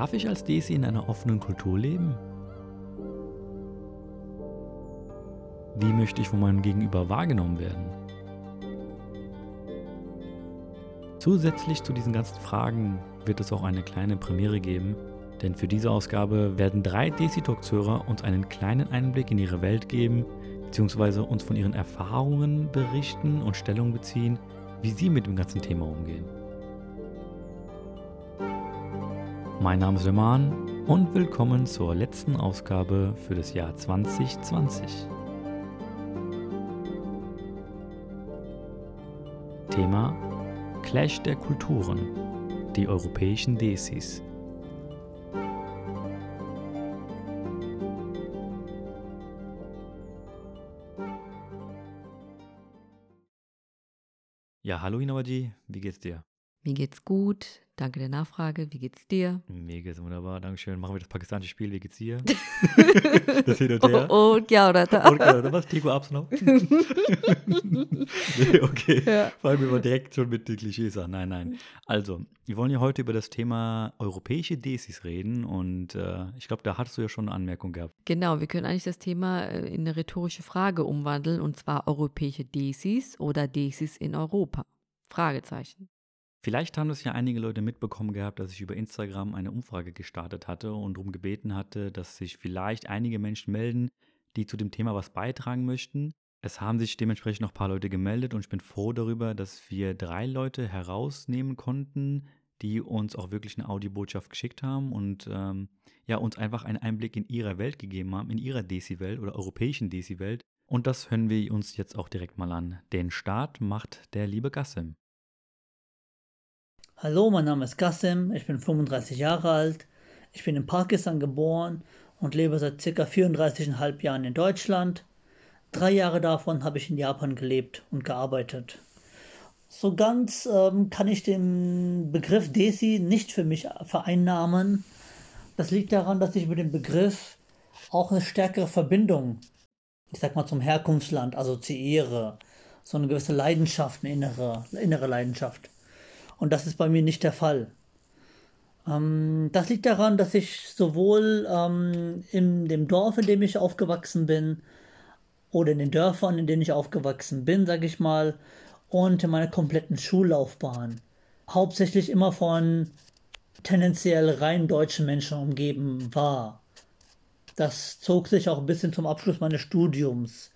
Darf ich als Desi in einer offenen Kultur leben? Wie möchte ich von meinem Gegenüber wahrgenommen werden? Zusätzlich zu diesen ganzen Fragen wird es auch eine kleine Premiere geben, denn für diese Ausgabe werden drei Desi Talks-Hörer uns einen kleinen Einblick in ihre Welt geben, beziehungsweise uns von ihren Erfahrungen berichten und Stellung beziehen, wie sie mit dem ganzen Thema umgehen. Mein Name ist Leman und willkommen zur letzten Ausgabe für das Jahr 2020. Thema Clash der Kulturen, die europäischen Desis. Ja, hallo Inawaji, wie geht's dir? Mir geht's gut. Danke der Nachfrage. Wie geht's dir? Mir geht's wunderbar, Dankeschön. Machen wir das pakistanische Spiel, wie geht's dir? das hin und her. Oh, und ja oder da. Und ja, oder was? Tigo Abs noch? nee, okay. Ja. Fangen wir mal direkt schon mit den Klischees an. Nein, nein. Also, wir wollen ja heute über das Thema europäische Desis reden und äh, ich glaube, da hattest du ja schon eine Anmerkung gehabt. Genau, wir können eigentlich das Thema äh, in eine rhetorische Frage umwandeln und zwar europäische Desis oder Desis in Europa. Fragezeichen. Vielleicht haben das ja einige Leute mitbekommen gehabt, dass ich über Instagram eine Umfrage gestartet hatte und darum gebeten hatte, dass sich vielleicht einige Menschen melden, die zu dem Thema was beitragen möchten. Es haben sich dementsprechend noch ein paar Leute gemeldet und ich bin froh darüber, dass wir drei Leute herausnehmen konnten, die uns auch wirklich eine Audiobotschaft geschickt haben und ähm, ja, uns einfach einen Einblick in ihre Welt gegeben haben, in ihrer Desi-Welt oder europäischen Desi-Welt. Und das hören wir uns jetzt auch direkt mal an. Den Start macht der liebe Gassim. Hallo, mein Name ist Qasem, ich bin 35 Jahre alt, ich bin in Pakistan geboren und lebe seit ca. 34,5 Jahren in Deutschland. Drei Jahre davon habe ich in Japan gelebt und gearbeitet. So ganz ähm, kann ich den Begriff Desi nicht für mich vereinnahmen. Das liegt daran, dass ich mit dem Begriff auch eine stärkere Verbindung, ich sag mal, zum Herkunftsland assoziiere. So eine gewisse Leidenschaft, eine innere, innere Leidenschaft. Und das ist bei mir nicht der Fall. Ähm, das liegt daran, dass ich sowohl ähm, in dem Dorf, in dem ich aufgewachsen bin, oder in den Dörfern, in denen ich aufgewachsen bin, sage ich mal, und in meiner kompletten Schullaufbahn hauptsächlich immer von tendenziell rein deutschen Menschen umgeben war. Das zog sich auch ein bisschen zum Abschluss meines Studiums.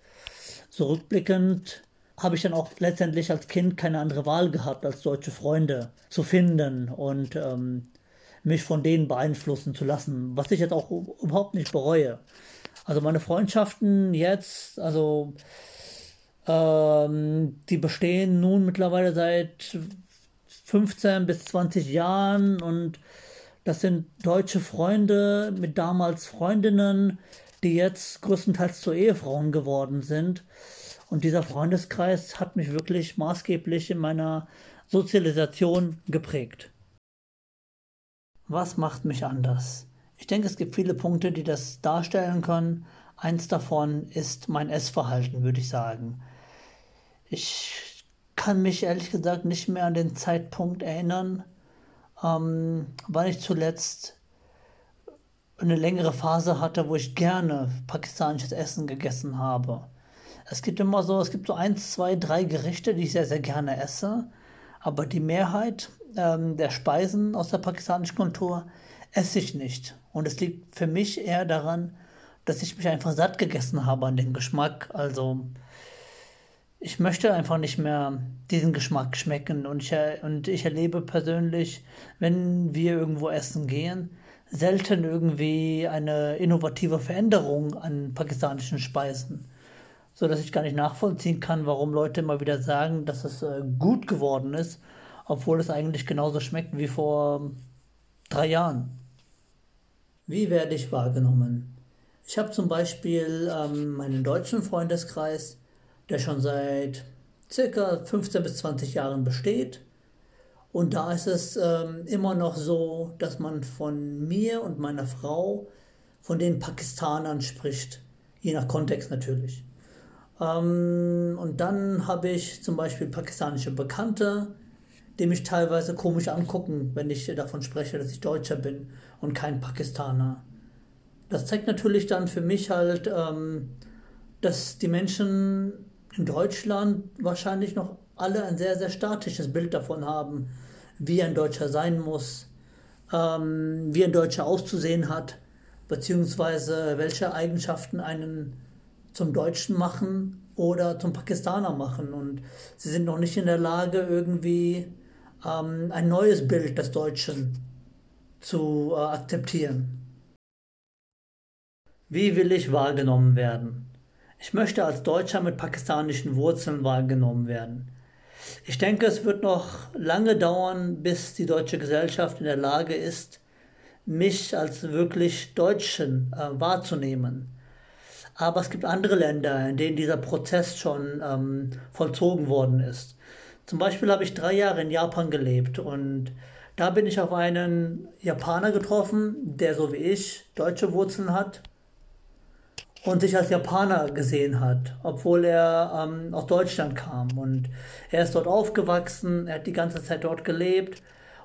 Zurückblickend habe ich dann auch letztendlich als Kind keine andere Wahl gehabt, als deutsche Freunde zu finden und ähm, mich von denen beeinflussen zu lassen, was ich jetzt auch überhaupt nicht bereue. Also meine Freundschaften jetzt, also ähm, die bestehen nun mittlerweile seit 15 bis 20 Jahren und das sind deutsche Freunde mit damals Freundinnen, die jetzt größtenteils zu Ehefrauen geworden sind. Und dieser Freundeskreis hat mich wirklich maßgeblich in meiner Sozialisation geprägt. Was macht mich anders? Ich denke, es gibt viele Punkte, die das darstellen können. Eins davon ist mein Essverhalten, würde ich sagen. Ich kann mich ehrlich gesagt nicht mehr an den Zeitpunkt erinnern, ähm, wann ich zuletzt eine längere Phase hatte, wo ich gerne pakistanisches Essen gegessen habe. Es gibt immer so, es gibt so eins, zwei, drei Gerichte, die ich sehr, sehr gerne esse. Aber die Mehrheit ähm, der Speisen aus der pakistanischen Kultur esse ich nicht. Und es liegt für mich eher daran, dass ich mich einfach satt gegessen habe an den Geschmack. Also ich möchte einfach nicht mehr diesen Geschmack schmecken. Und ich, und ich erlebe persönlich, wenn wir irgendwo essen gehen, selten irgendwie eine innovative Veränderung an pakistanischen Speisen so dass ich gar nicht nachvollziehen kann, warum Leute immer wieder sagen, dass es äh, gut geworden ist, obwohl es eigentlich genauso schmeckt wie vor drei Jahren. Wie werde ich wahrgenommen? Ich habe zum Beispiel ähm, meinen deutschen Freundeskreis, der schon seit circa 15 bis 20 Jahren besteht. Und da ist es ähm, immer noch so, dass man von mir und meiner Frau von den Pakistanern spricht. Je nach Kontext natürlich. Ähm, und dann habe ich zum Beispiel pakistanische Bekannte, die mich teilweise komisch angucken, wenn ich davon spreche, dass ich Deutscher bin und kein Pakistaner. Das zeigt natürlich dann für mich halt, ähm, dass die Menschen in Deutschland wahrscheinlich noch alle ein sehr, sehr statisches Bild davon haben, wie ein Deutscher sein muss, ähm, wie ein Deutscher auszusehen hat, beziehungsweise welche Eigenschaften einen zum Deutschen machen oder zum Pakistaner machen. Und sie sind noch nicht in der Lage, irgendwie ähm, ein neues Bild des Deutschen zu äh, akzeptieren. Wie will ich wahrgenommen werden? Ich möchte als Deutscher mit pakistanischen Wurzeln wahrgenommen werden. Ich denke, es wird noch lange dauern, bis die deutsche Gesellschaft in der Lage ist, mich als wirklich Deutschen äh, wahrzunehmen. Aber es gibt andere Länder, in denen dieser Prozess schon ähm, vollzogen worden ist. Zum Beispiel habe ich drei Jahre in Japan gelebt und da bin ich auf einen Japaner getroffen, der so wie ich deutsche Wurzeln hat und sich als Japaner gesehen hat, obwohl er ähm, aus Deutschland kam. Und er ist dort aufgewachsen, er hat die ganze Zeit dort gelebt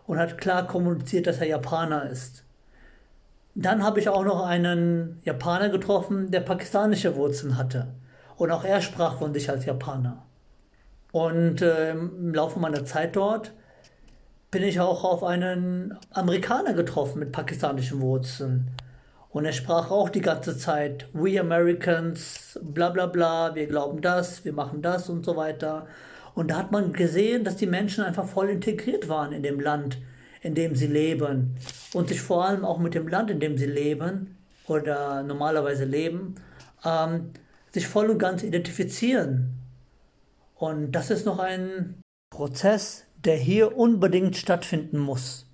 und hat klar kommuniziert, dass er Japaner ist. Dann habe ich auch noch einen Japaner getroffen, der pakistanische Wurzeln hatte. Und auch er sprach von sich als Japaner. Und äh, im Laufe meiner Zeit dort bin ich auch auf einen Amerikaner getroffen mit pakistanischen Wurzeln. Und er sprach auch die ganze Zeit, we Americans, bla bla bla, wir glauben das, wir machen das und so weiter. Und da hat man gesehen, dass die Menschen einfach voll integriert waren in dem Land, in dem sie leben. Und sich vor allem auch mit dem Land, in dem sie leben oder normalerweise leben, ähm, sich voll und ganz identifizieren. Und das ist noch ein Prozess, der hier unbedingt stattfinden muss.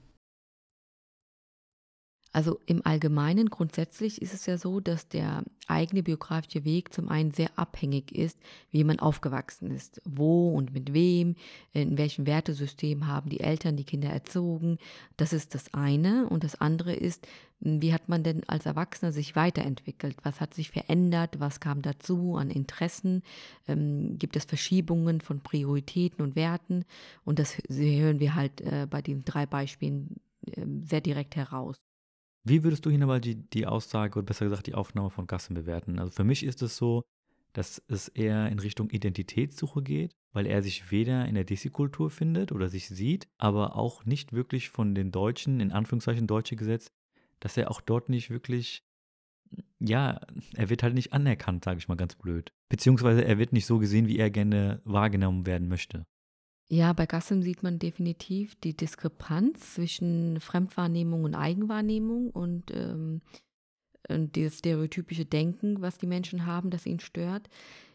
Also im Allgemeinen grundsätzlich ist es ja so, dass der eigene biografische Weg zum einen sehr abhängig ist, wie man aufgewachsen ist, wo und mit wem, in welchem Wertesystem haben die Eltern die Kinder erzogen. Das ist das eine. Und das andere ist, wie hat man denn als Erwachsener sich weiterentwickelt? Was hat sich verändert? Was kam dazu an Interessen? Ähm, gibt es Verschiebungen von Prioritäten und Werten? Und das hören wir halt äh, bei den drei Beispielen äh, sehr direkt heraus. Wie würdest du hier aber die, die Aussage oder besser gesagt die Aufnahme von Gassen bewerten? Also für mich ist es so, dass es eher in Richtung Identitätssuche geht, weil er sich weder in der Desi-Kultur findet oder sich sieht, aber auch nicht wirklich von den Deutschen, in Anführungszeichen Deutsche Gesetz, dass er auch dort nicht wirklich, ja, er wird halt nicht anerkannt, sage ich mal ganz blöd. Beziehungsweise er wird nicht so gesehen, wie er gerne wahrgenommen werden möchte. Ja, bei Gassim sieht man definitiv die Diskrepanz zwischen Fremdwahrnehmung und Eigenwahrnehmung und, ähm, und dieses stereotypische Denken, was die Menschen haben, das ihnen stört.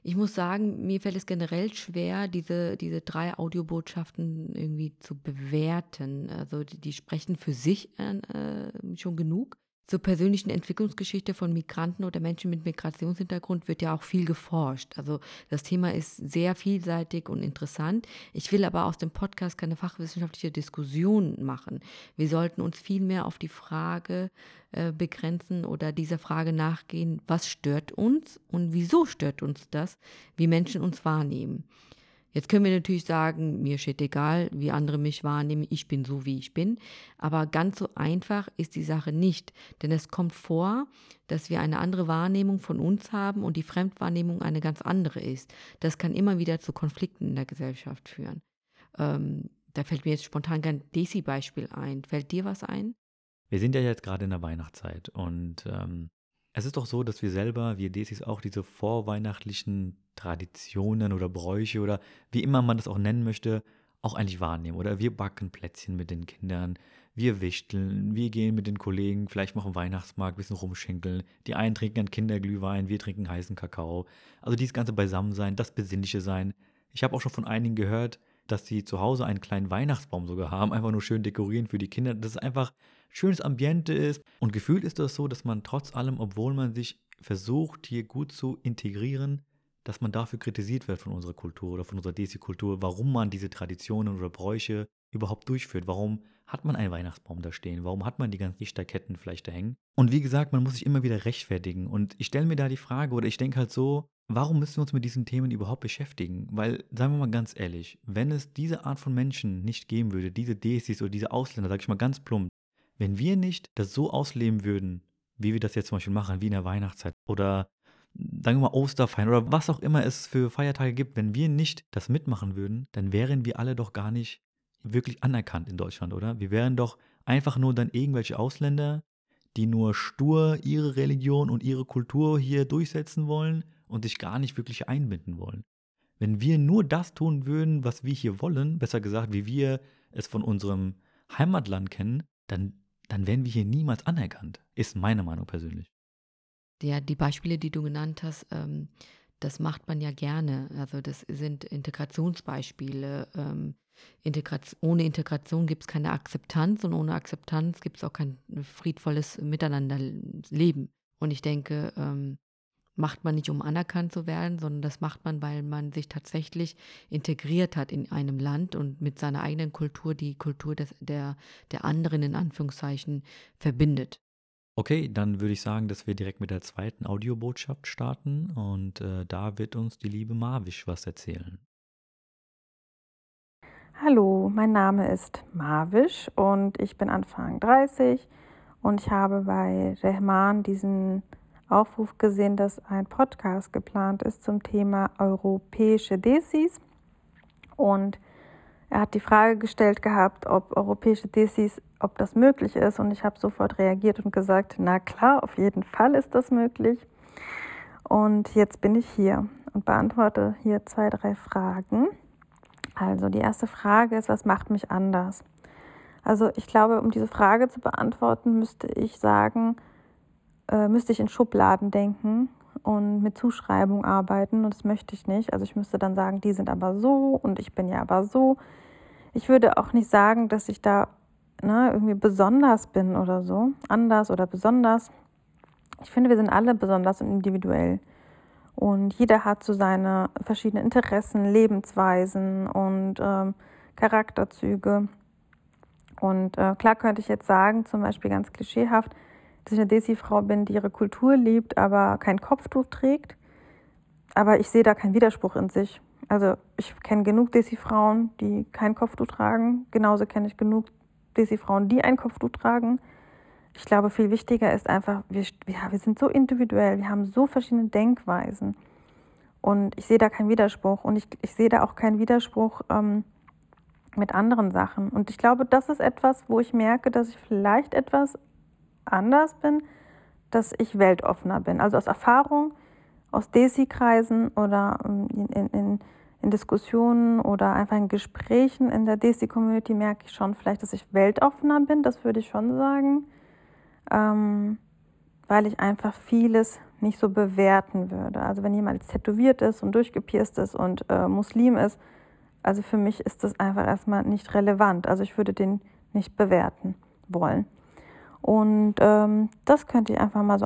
Ich muss sagen, mir fällt es generell schwer, diese, diese drei Audiobotschaften irgendwie zu bewerten. Also die, die sprechen für sich äh, schon genug. Zur persönlichen Entwicklungsgeschichte von Migranten oder Menschen mit Migrationshintergrund wird ja auch viel geforscht. Also das Thema ist sehr vielseitig und interessant. Ich will aber aus dem Podcast keine fachwissenschaftliche Diskussion machen. Wir sollten uns viel mehr auf die Frage äh, begrenzen oder dieser Frage nachgehen, was stört uns und wieso stört uns das, wie Menschen uns wahrnehmen. Jetzt können wir natürlich sagen, mir steht egal, wie andere mich wahrnehmen, ich bin so, wie ich bin. Aber ganz so einfach ist die Sache nicht. Denn es kommt vor, dass wir eine andere Wahrnehmung von uns haben und die Fremdwahrnehmung eine ganz andere ist. Das kann immer wieder zu Konflikten in der Gesellschaft führen. Ähm, da fällt mir jetzt spontan kein Desi-Beispiel ein. Fällt dir was ein? Wir sind ja jetzt gerade in der Weihnachtszeit und ähm, es ist doch so, dass wir selber, wir Desis, auch diese vorweihnachtlichen Traditionen oder Bräuche oder wie immer man das auch nennen möchte, auch eigentlich wahrnehmen. Oder wir backen Plätzchen mit den Kindern, wir wichteln, wir gehen mit den Kollegen, vielleicht machen Weihnachtsmarkt, ein bisschen rumschinkeln. Die einen trinken einen Kinderglühwein, wir trinken heißen Kakao. Also dieses ganze Beisammensein, das Besinnliche sein. Ich habe auch schon von einigen gehört, dass sie zu Hause einen kleinen Weihnachtsbaum sogar haben, einfach nur schön dekorieren für die Kinder. Das ist einfach schönes Ambiente ist. Und gefühlt ist das so, dass man trotz allem, obwohl man sich versucht, hier gut zu integrieren, dass man dafür kritisiert wird von unserer Kultur oder von unserer Desi-Kultur, warum man diese Traditionen oder Bräuche überhaupt durchführt. Warum hat man einen Weihnachtsbaum da stehen? Warum hat man die ganzen Lichterketten vielleicht da hängen? Und wie gesagt, man muss sich immer wieder rechtfertigen. Und ich stelle mir da die Frage, oder ich denke halt so, warum müssen wir uns mit diesen Themen überhaupt beschäftigen? Weil, sagen wir mal ganz ehrlich, wenn es diese Art von Menschen nicht geben würde, diese Desis oder diese Ausländer, sag ich mal ganz plump, wenn wir nicht das so ausleben würden, wie wir das jetzt zum Beispiel machen, wie in der Weihnachtszeit oder sagen wir mal Osterfeiern oder was auch immer es für Feiertage gibt, wenn wir nicht das mitmachen würden, dann wären wir alle doch gar nicht wirklich anerkannt in Deutschland, oder? Wir wären doch einfach nur dann irgendwelche Ausländer, die nur stur ihre Religion und ihre Kultur hier durchsetzen wollen und sich gar nicht wirklich einbinden wollen. Wenn wir nur das tun würden, was wir hier wollen, besser gesagt, wie wir es von unserem Heimatland kennen, dann, dann wären wir hier niemals anerkannt, ist meine Meinung persönlich. Ja, die Beispiele, die du genannt hast, ähm, das macht man ja gerne. Also das sind Integrationsbeispiele. Ähm, Integration, ohne Integration gibt es keine Akzeptanz und ohne Akzeptanz gibt es auch kein friedvolles Miteinanderleben. Und ich denke, ähm, macht man nicht, um anerkannt zu werden, sondern das macht man, weil man sich tatsächlich integriert hat in einem Land und mit seiner eigenen Kultur die Kultur des, der, der anderen in Anführungszeichen verbindet. Okay, dann würde ich sagen, dass wir direkt mit der zweiten Audiobotschaft starten und äh, da wird uns die liebe Marwisch was erzählen. Hallo, mein Name ist Marwisch und ich bin Anfang 30 und ich habe bei Rehman diesen Aufruf gesehen, dass ein Podcast geplant ist zum Thema europäische Desis und er hat die Frage gestellt gehabt, ob europäische Desis, ob das möglich ist. Und ich habe sofort reagiert und gesagt, na klar, auf jeden Fall ist das möglich. Und jetzt bin ich hier und beantworte hier zwei, drei Fragen. Also die erste Frage ist, was macht mich anders? Also ich glaube, um diese Frage zu beantworten, müsste ich sagen, äh, müsste ich in Schubladen denken und mit Zuschreibung arbeiten und das möchte ich nicht. Also ich müsste dann sagen, die sind aber so und ich bin ja aber so. Ich würde auch nicht sagen, dass ich da ne, irgendwie besonders bin oder so, anders oder besonders. Ich finde, wir sind alle besonders und individuell. Und jeder hat so seine verschiedenen Interessen, Lebensweisen und ähm, Charakterzüge. Und äh, klar könnte ich jetzt sagen, zum Beispiel ganz klischeehaft, dass ich eine Desi-Frau bin, die ihre Kultur liebt, aber kein Kopftuch trägt. Aber ich sehe da keinen Widerspruch in sich. Also ich kenne genug Desi-Frauen, die kein Kopftuch tragen. Genauso kenne ich genug Desi-Frauen, die ein Kopftuch tragen. Ich glaube, viel wichtiger ist einfach, wir, wir sind so individuell, wir haben so verschiedene Denkweisen. Und ich sehe da keinen Widerspruch. Und ich, ich sehe da auch keinen Widerspruch ähm, mit anderen Sachen. Und ich glaube, das ist etwas, wo ich merke, dass ich vielleicht etwas anders bin, dass ich weltoffener bin. Also aus Erfahrung, aus Desi-Kreisen oder ähm, in, in, in, in, Diskussionen oder einfach in Gesprächen in der Desi-Community merke ich schon vielleicht, dass ich weltoffener bin, das würde ich schon sagen, ähm, weil ich einfach vieles nicht so bewerten würde. Also wenn jemand tätowiert ist und durchgepierst ist und äh, Muslim ist, also für mich ist das einfach erstmal nicht relevant. Also ich würde den nicht bewerten wollen. Und ähm, das könnte ich einfach mal so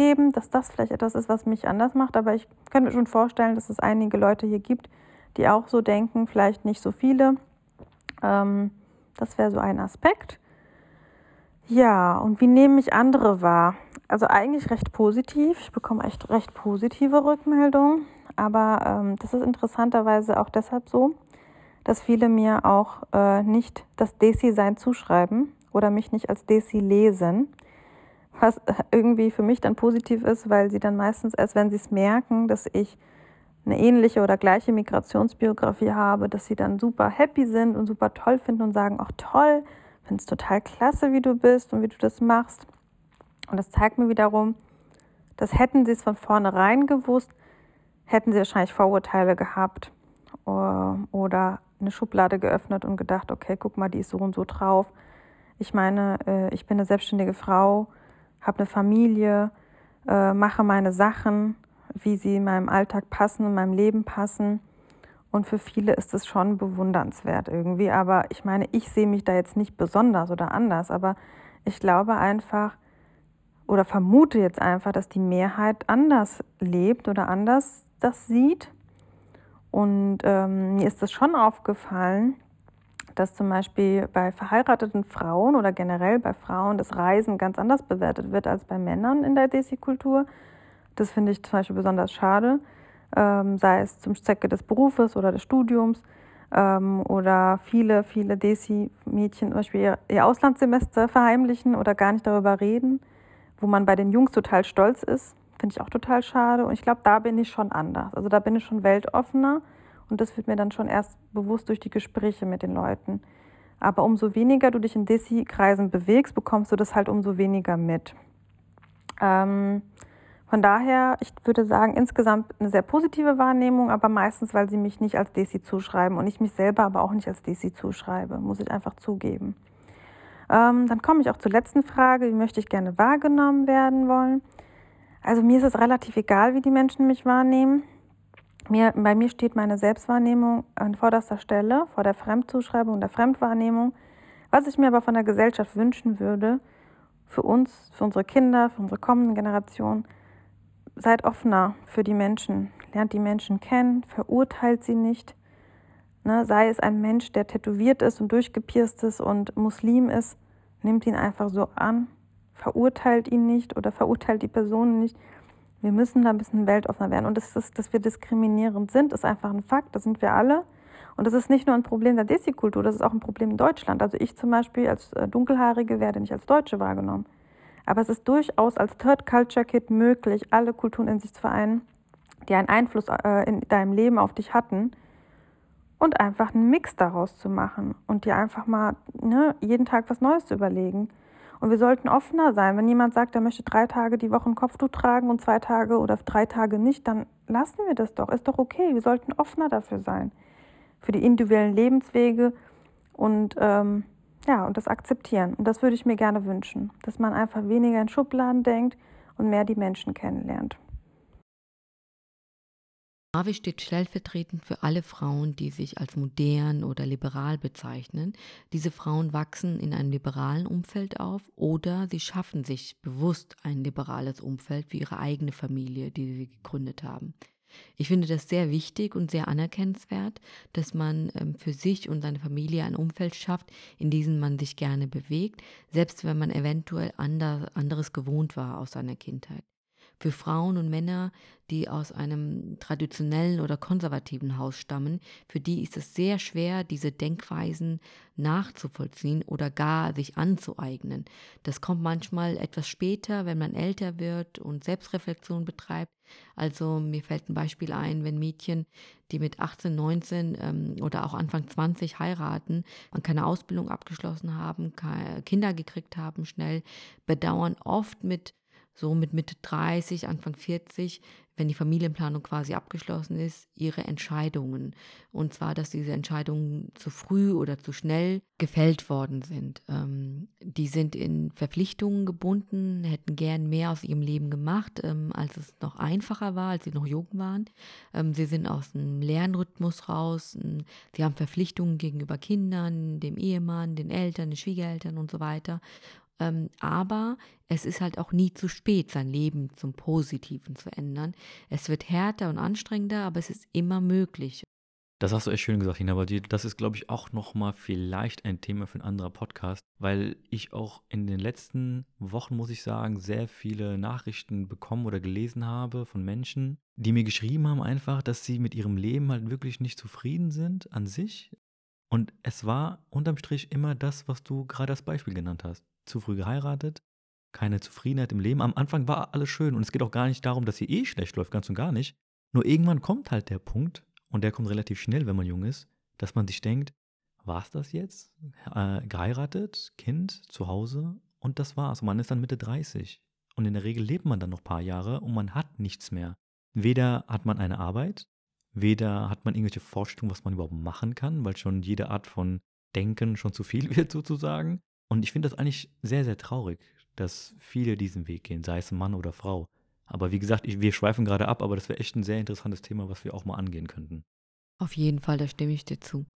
angeben, dass das vielleicht etwas ist, was mich anders macht. Aber ich könnte mir schon vorstellen, dass es einige Leute hier gibt, die auch so denken, vielleicht nicht so viele. Ähm, das wäre so ein Aspekt. Ja, und wie nehme ich andere wahr? Also eigentlich recht positiv. Ich bekomme echt recht positive Rückmeldungen. Aber ähm, das ist interessanterweise auch deshalb so, dass viele mir auch äh, nicht das Desi-Sein zuschreiben, oder mich nicht als Desi lesen. Was irgendwie für mich dann positiv ist, weil sie dann meistens erst, wenn sie es merken, dass ich eine ähnliche oder gleiche Migrationsbiografie habe, dass sie dann super happy sind und super toll finden und sagen, ach toll, finde es total klasse, wie du bist und wie du das machst. Und das zeigt mir wiederum, dass hätten sie es von vornherein gewusst, hätten sie wahrscheinlich Vorurteile gehabt äh, oder eine Schublade geöffnet und gedacht, okay, guck mal, die ist so und so drauf. Ich meine, äh, ich bin eine selbstständige Frau, habe eine Familie, äh, mache meine Sachen, wie sie in meinem Alltag passen, in meinem Leben passen. Und für viele ist es schon bewundernswert irgendwie. Aber ich meine, ich sehe mich da jetzt nicht besonders oder anders. Aber ich glaube einfach, oder vermute jetzt einfach, dass die Mehrheit anders lebt oder anders das sieht. Und ähm, mir ist es schon aufgefallen, dass zum Beispiel bei verheirateten Frauen oder generell bei Frauen das Reisen ganz anders bewertet wird als bei Männern in der Desi-Kultur. Das finde ich zum Beispiel besonders schade, ähm, sei es zum Zwecke des Berufes oder des Studiums ähm, oder viele, viele Desi-Mädchen zum Beispiel ihr, ihr Auslandssemester verheimlichen oder gar nicht darüber reden, wo man bei den Jungs total stolz ist. Finde ich auch total schade. Und ich glaube, da bin ich schon anders. Also da bin ich schon weltoffener und das wird mir dann schon erst bewusst durch die Gespräche mit den Leuten. Aber umso weniger du dich in Desi-Kreisen bewegst, bekommst du das halt umso weniger mit. Ähm, von daher, ich würde sagen, insgesamt eine sehr positive Wahrnehmung, aber meistens, weil sie mich nicht als Desi zuschreiben und ich mich selber aber auch nicht als Desi zuschreibe, muss ich einfach zugeben. Ähm, dann komme ich auch zur letzten Frage, wie möchte ich gerne wahrgenommen werden wollen? Also mir ist es relativ egal, wie die Menschen mich wahrnehmen. Mir, bei mir steht meine Selbstwahrnehmung an vorderster Stelle, vor der Fremdzuschreibung der Fremdwahrnehmung. Was ich mir aber von der Gesellschaft wünschen würde, für uns, für unsere Kinder, für unsere kommenden Generationen, seid offener für die Menschen, lernt die Menschen kennen, verurteilt sie nicht. Ne, sei es ein Mensch, der tätowiert ist und durchgepierst ist und Muslim ist, nimmt ihn einfach so an, verurteilt ihn nicht oder verurteilt die Person nicht. Wir müssen da ein bisschen weltoffener werden. Und das ist, dass wir diskriminierend sind, ist einfach ein Fakt. Das sind wir alle. Und das ist nicht nur ein Problem der Desi-Kultur, das ist auch ein Problem in Deutschland. Also ich zum Beispiel als äh, Dunkelhaarige werde nicht als Deutsche wahrgenommen. Aber es ist durchaus als Third Culture Kid möglich, alle Kulturen in sich zu vereinen, die einen Einfluss äh, in deinem Leben auf dich hatten und einfach einen Mix daraus zu machen und dir einfach mal ne, jeden Tag was Neues zu überlegen. Und wir sollten offener sein. Wenn jemand sagt, er möchte drei Tage die Woche ein Kopftuch tragen und zwei Tage oder drei Tage nicht, dann lassen wir das doch. Ist doch okay. Wir sollten offener dafür sein. Für die individuellen Lebenswege und ähm, ja, und das akzeptieren. Und das würde ich mir gerne wünschen, dass man einfach weniger in Schubladen denkt und mehr die Menschen kennenlernt. Harvey steht stellvertretend für alle Frauen, die sich als modern oder liberal bezeichnen. Diese Frauen wachsen in einem liberalen Umfeld auf oder sie schaffen sich bewusst ein liberales Umfeld für ihre eigene Familie, die sie gegründet haben. Ich finde das sehr wichtig und sehr anerkennenswert, dass man ähm, für sich und seine Familie ein Umfeld schafft, in diesem man sich gerne bewegt, selbst wenn man eventuell anderes gewohnt war aus seiner Kindheit für Frauen und Männer, die aus einem traditionellen oder konservativen Haus stammen, für die ist es sehr schwer, diese Denkweisen nachzuvollziehen oder gar sich anzueignen. Das kommt manchmal etwas später, wenn man älter wird und Selbstreflexion betreibt. Also mir fällt ein Beispiel ein, wenn Mädchen, die mit 18, 19 ähm, oder auch Anfang 20 heiraten, und keine Ausbildung abgeschlossen haben, Kinder gekriegt haben schnell, bedauern oft mit so mit Mitte 30, Anfang 40, wenn die Familienplanung quasi abgeschlossen ist, ihre Entscheidungen. Und zwar, dass diese Entscheidungen zu früh oder zu schnell gefällt worden sind. Ähm, die sind in Verpflichtungen gebunden, hätten gern mehr aus ihrem Leben gemacht, ähm, als es noch einfacher war, als sie noch jung waren. Ähm, sie sind aus dem Lernrhythmus raus. Sie haben Verpflichtungen gegenüber Kindern, dem Ehemann, den Eltern, den Schwiegereltern und so weiter. Ähm, aber es ist halt auch nie zu spät, sein Leben zum Positiven zu ändern. Es wird härter und anstrengender, aber es ist immer möglich. Das hast du echt schön gesagt, Hina, aber das ist, glaube ich, auch nochmal vielleicht ein Thema für ein anderer Podcast, weil ich auch in den letzten Wochen, muss ich sagen, sehr viele Nachrichten bekommen oder gelesen habe von Menschen, die mir geschrieben haben einfach, dass sie mit ihrem Leben halt wirklich nicht zufrieden sind an sich. Und es war unterm Strich immer das, was du gerade als Beispiel genannt hast zu früh geheiratet, keine Zufriedenheit im Leben. Am Anfang war alles schön und es geht auch gar nicht darum, dass sie eh schlecht läuft, ganz und gar nicht. Nur irgendwann kommt halt der Punkt, und der kommt relativ schnell, wenn man jung ist, dass man sich denkt, war es das jetzt? Äh, geheiratet, Kind, zu Hause und das war's. Man ist dann Mitte 30 und in der Regel lebt man dann noch ein paar Jahre und man hat nichts mehr. Weder hat man eine Arbeit, weder hat man irgendwelche Vorstellungen, was man überhaupt machen kann, weil schon jede Art von Denken schon zu viel wird sozusagen. Und ich finde das eigentlich sehr, sehr traurig, dass viele diesen Weg gehen, sei es Mann oder Frau. Aber wie gesagt, ich, wir schweifen gerade ab, aber das wäre echt ein sehr interessantes Thema, was wir auch mal angehen könnten. Auf jeden Fall, da stimme ich dir zu.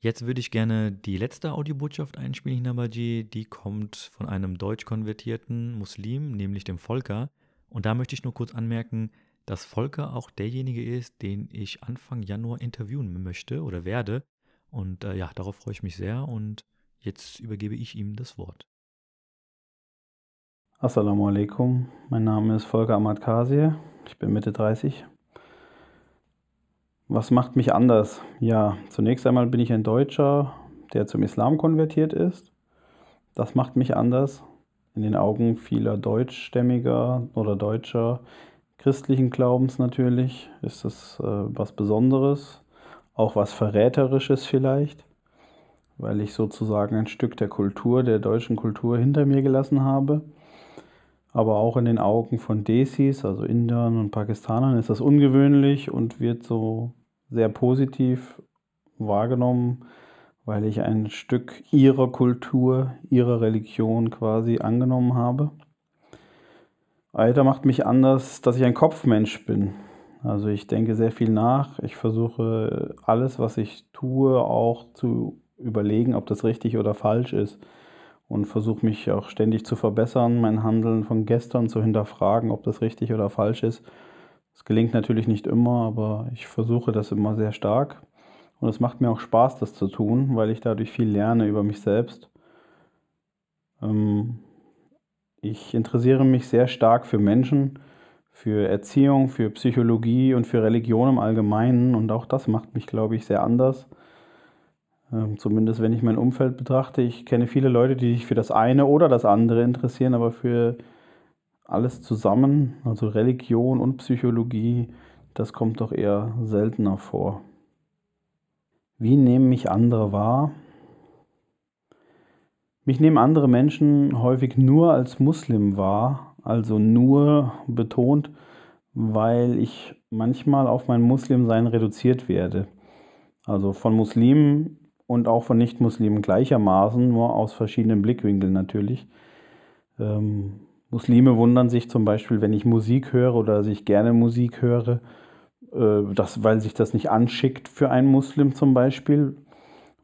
Jetzt würde ich gerne die letzte Audiobotschaft einspielen, Hinabaji. Die kommt von einem deutsch konvertierten Muslim, nämlich dem Volker. Und da möchte ich nur kurz anmerken, dass Volker auch derjenige ist, den ich Anfang Januar interviewen möchte oder werde. Und äh, ja, darauf freue ich mich sehr und jetzt übergebe ich ihm das Wort. Assalamu alaikum, mein Name ist Volker Ahmad Kasir, ich bin Mitte 30 was macht mich anders? Ja, zunächst einmal bin ich ein Deutscher, der zum Islam konvertiert ist. Das macht mich anders. In den Augen vieler deutschstämmiger oder deutscher christlichen Glaubens natürlich ist das äh, was Besonderes, auch was Verräterisches vielleicht, weil ich sozusagen ein Stück der Kultur, der deutschen Kultur hinter mir gelassen habe. Aber auch in den Augen von Desis, also Indern und Pakistanern, ist das ungewöhnlich und wird so sehr positiv wahrgenommen, weil ich ein Stück ihrer Kultur, ihrer Religion quasi angenommen habe. Alter macht mich anders, dass ich ein Kopfmensch bin. Also ich denke sehr viel nach. Ich versuche alles, was ich tue, auch zu überlegen, ob das richtig oder falsch ist. Und versuche mich auch ständig zu verbessern, mein Handeln von gestern zu hinterfragen, ob das richtig oder falsch ist. Es gelingt natürlich nicht immer, aber ich versuche das immer sehr stark. Und es macht mir auch Spaß, das zu tun, weil ich dadurch viel lerne über mich selbst. Ähm, ich interessiere mich sehr stark für Menschen, für Erziehung, für Psychologie und für Religion im Allgemeinen. Und auch das macht mich, glaube ich, sehr anders. Ähm, zumindest wenn ich mein Umfeld betrachte. Ich kenne viele Leute, die sich für das eine oder das andere interessieren, aber für alles zusammen, also Religion und Psychologie, das kommt doch eher seltener vor. Wie nehmen mich andere wahr? Mich nehmen andere Menschen häufig nur als Muslim wahr, also nur betont, weil ich manchmal auf mein Muslimsein reduziert werde. Also von Muslimen und auch von Nicht-Muslimen gleichermaßen, nur aus verschiedenen Blickwinkeln natürlich. Ähm, Muslime wundern sich zum Beispiel, wenn ich Musik höre oder sich gerne Musik höre, äh, dass, weil sich das nicht anschickt für einen Muslim zum Beispiel,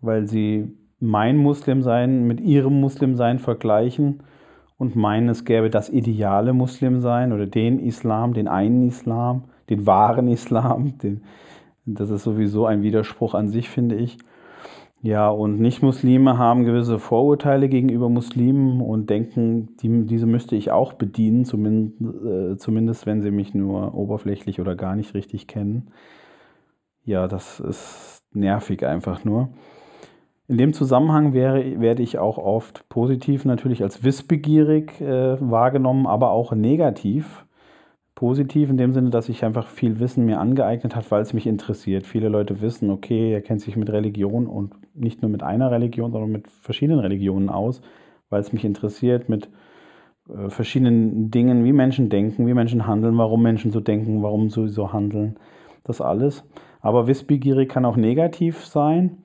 weil sie mein Muslimsein mit ihrem Muslimsein vergleichen und meinen, es gäbe das ideale Muslimsein oder den Islam, den einen Islam, den wahren Islam. Den, das ist sowieso ein Widerspruch an sich, finde ich. Ja, und Nicht-Muslime haben gewisse Vorurteile gegenüber Muslimen und denken, die, diese müsste ich auch bedienen, zumindest, äh, zumindest wenn sie mich nur oberflächlich oder gar nicht richtig kennen. Ja, das ist nervig einfach nur. In dem Zusammenhang wäre, werde ich auch oft positiv natürlich als wissbegierig äh, wahrgenommen, aber auch negativ positiv in dem Sinne, dass ich einfach viel Wissen mir angeeignet habe, weil es mich interessiert. Viele Leute wissen, okay, er kennt sich mit Religion und nicht nur mit einer Religion, sondern mit verschiedenen Religionen aus, weil es mich interessiert mit äh, verschiedenen Dingen, wie Menschen denken, wie Menschen handeln, warum Menschen so denken, warum sie so handeln. Das alles. Aber wissbegierig kann auch negativ sein,